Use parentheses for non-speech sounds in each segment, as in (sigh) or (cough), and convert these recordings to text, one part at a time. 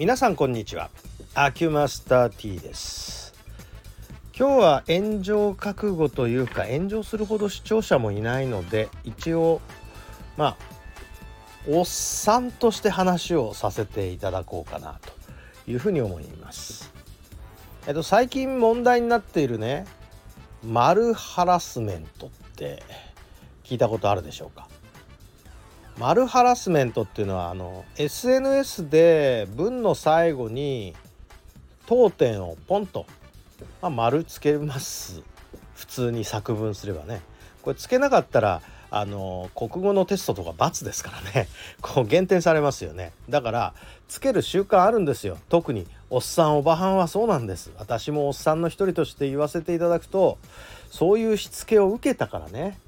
皆さんこんにちは。アキュマスター T です。今日は炎上覚悟というか炎上するほど視聴者もいないので一応まあおっさんとして話をさせていただこうかなというふうに思います。えっと最近問題になっているねマルハラスメントって聞いたことあるでしょうか？マルハラスメントっていうのはあの SNS で文の最後に当点をポンと、まあ、丸つけます。普通に作文すればね。これつけなかったらあの国語のテストとか×ですからね。(laughs) こう減点されますよね。だからつける習慣あるんですよ。特におっさんおばはんはそうなんです。私もおっさんの一人として言わせていただくとそういうしつけを受けたからね。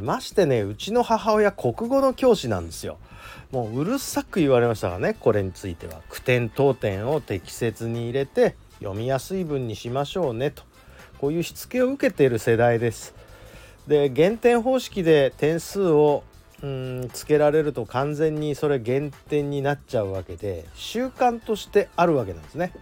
ましてねうちの母親国語の教師なんですよ。もううるさく言われましたからねこれについては。句点当点を適切に入れて読みやすい文にしましょうねと。こういうしつけを受けている世代です。で減点方式で点数をうんつけられると完全にそれ減点になっちゃうわけで習慣としてあるわけなんですね。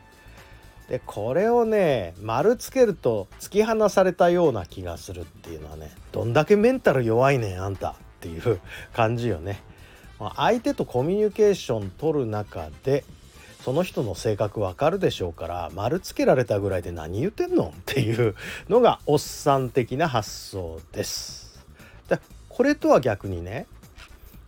でこれをね丸つけると突き放されたような気がするっていうのはねどんだけメンタル弱いねんあんたっていう感じよね。相手とコミュニケーション取る中でその人の性格わかるでしょうから丸つけられたぐらいで何言ってんのっていうのがおっさん的な発想です。でこれとは逆にね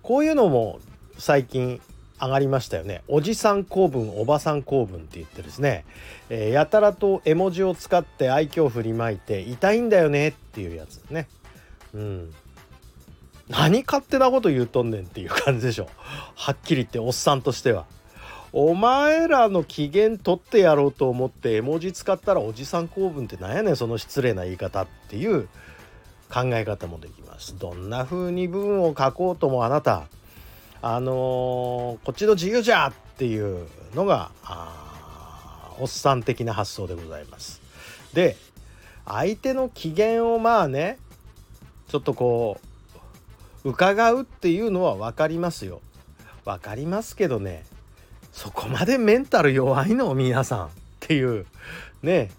こういうのも最近上がりましたよね。おじさん公文おばさん公文って言ってですね、えー、やたらと絵文字を使って愛嬌振りまいて痛いんだよねっていうやつね。うん。何勝手なこと言うとんねんっていう感じでしょはっきり言っておっさんとしては。お前らの機嫌取ってやろうと思って絵文字使ったらおじさん公文ってなんやねんその失礼な言い方っていう考え方もできます。どんな風に文を書こうともあなた。あのー、こっちの自由じゃっていうのがおっさん的な発想でございます。で相手の機嫌をまあねちょっとこう伺うっていうのは分かりますよ。分かりますけどねそこまでメンタル弱いの？皆さんっていうね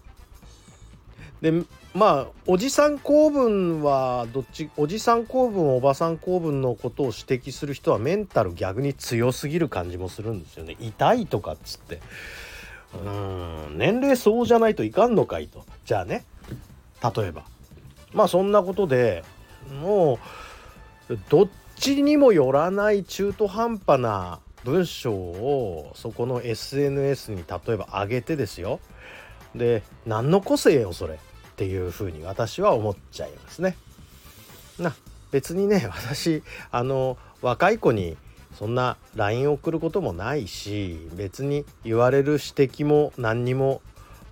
でまあおじさん公文はどっちおじさん公文おばさん公文のことを指摘する人はメンタル逆に強すぎる感じもするんですよね。痛いとかっつって。うん。年齢相応じゃないといかんのかいと。じゃあね。例えば。まあそんなことでもうどっちにもよらない中途半端な文章をそこの SNS に例えば上げてですよ。で何の個性よそれ。っていうふうに私は思っちゃいますね。な別にね (laughs) 私あの若い子にそんな LINE 送ることもないし別に言われる指摘も何にも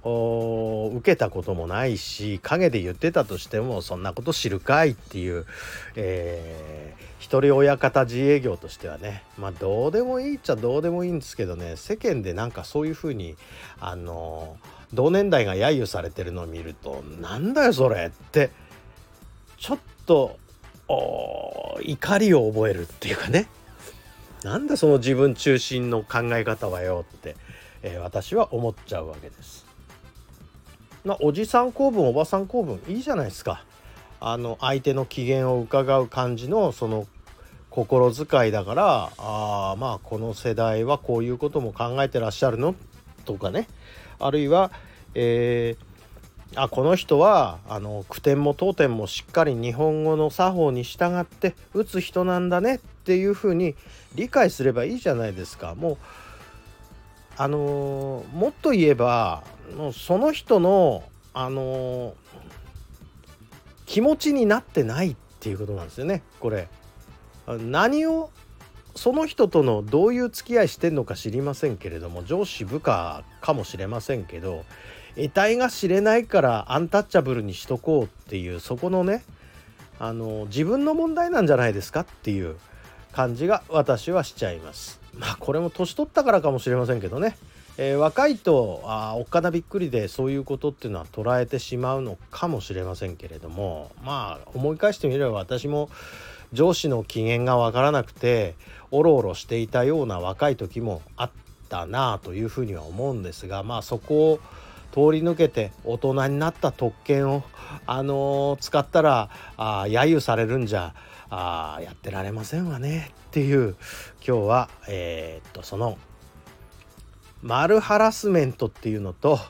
受けたこともないし陰で言ってたとしてもそんなこと知るかいっていう、えー、一人親方自営業としてはねまあどうでもいいっちゃどうでもいいんですけどね世間でなんかそういうふうにあの同年代が揶揄されてるのを見るとなんだよそれってちょっと怒りを覚えるっていうかねなんだその自分中心の考え方はよって、えー、私は思っちゃうわけです。まあ、おじさん公文おばさん公文いいじゃないですか。あの相手の機嫌を伺う感じのその心遣いだからあまあこの世代はこういうことも考えてらっしゃるのとかねあるいは、えー、あこの人はあの句点も当点もしっかり日本語の作法に従って打つ人なんだねっていうふうに理解すればいいじゃないですか。もうあのー、もっと言えばもうその人のあのー、気持ちになってないっていうことなんですよねこれ。何をその人とのどういう付き合いしてんのか知りませんけれども上司部下かもしれませんけど得体が知れないからアンタッチャブルにしとこうっていうそこのねあの自分の問題なんじゃないですかっていう感じが私はしちゃいます。まあこれも年取ったからかもしれませんけどね、えー、若いとあおっかなびっくりでそういうことっていうのは捉えてしまうのかもしれませんけれどもまあ思い返してみれば私も上司の機嫌がわからなくておろおろしていたような若い時もあったなというふうには思うんですがまあそこを通り抜けて大人になった特権を、あのー、使ったらあ揶揄されるんじゃあやってられませんわねっていう今日はえー、っとそのマルハラスメントっていうのと、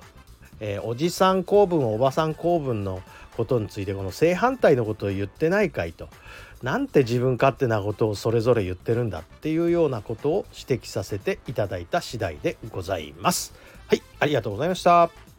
えー、おじさん公文おばさん公文のことについてこの正反対のことを言ってないかいと。なんて自分勝手なことをそれぞれ言ってるんだっていうようなことを指摘させていただいた次第でございます。はい、ありがとうございました。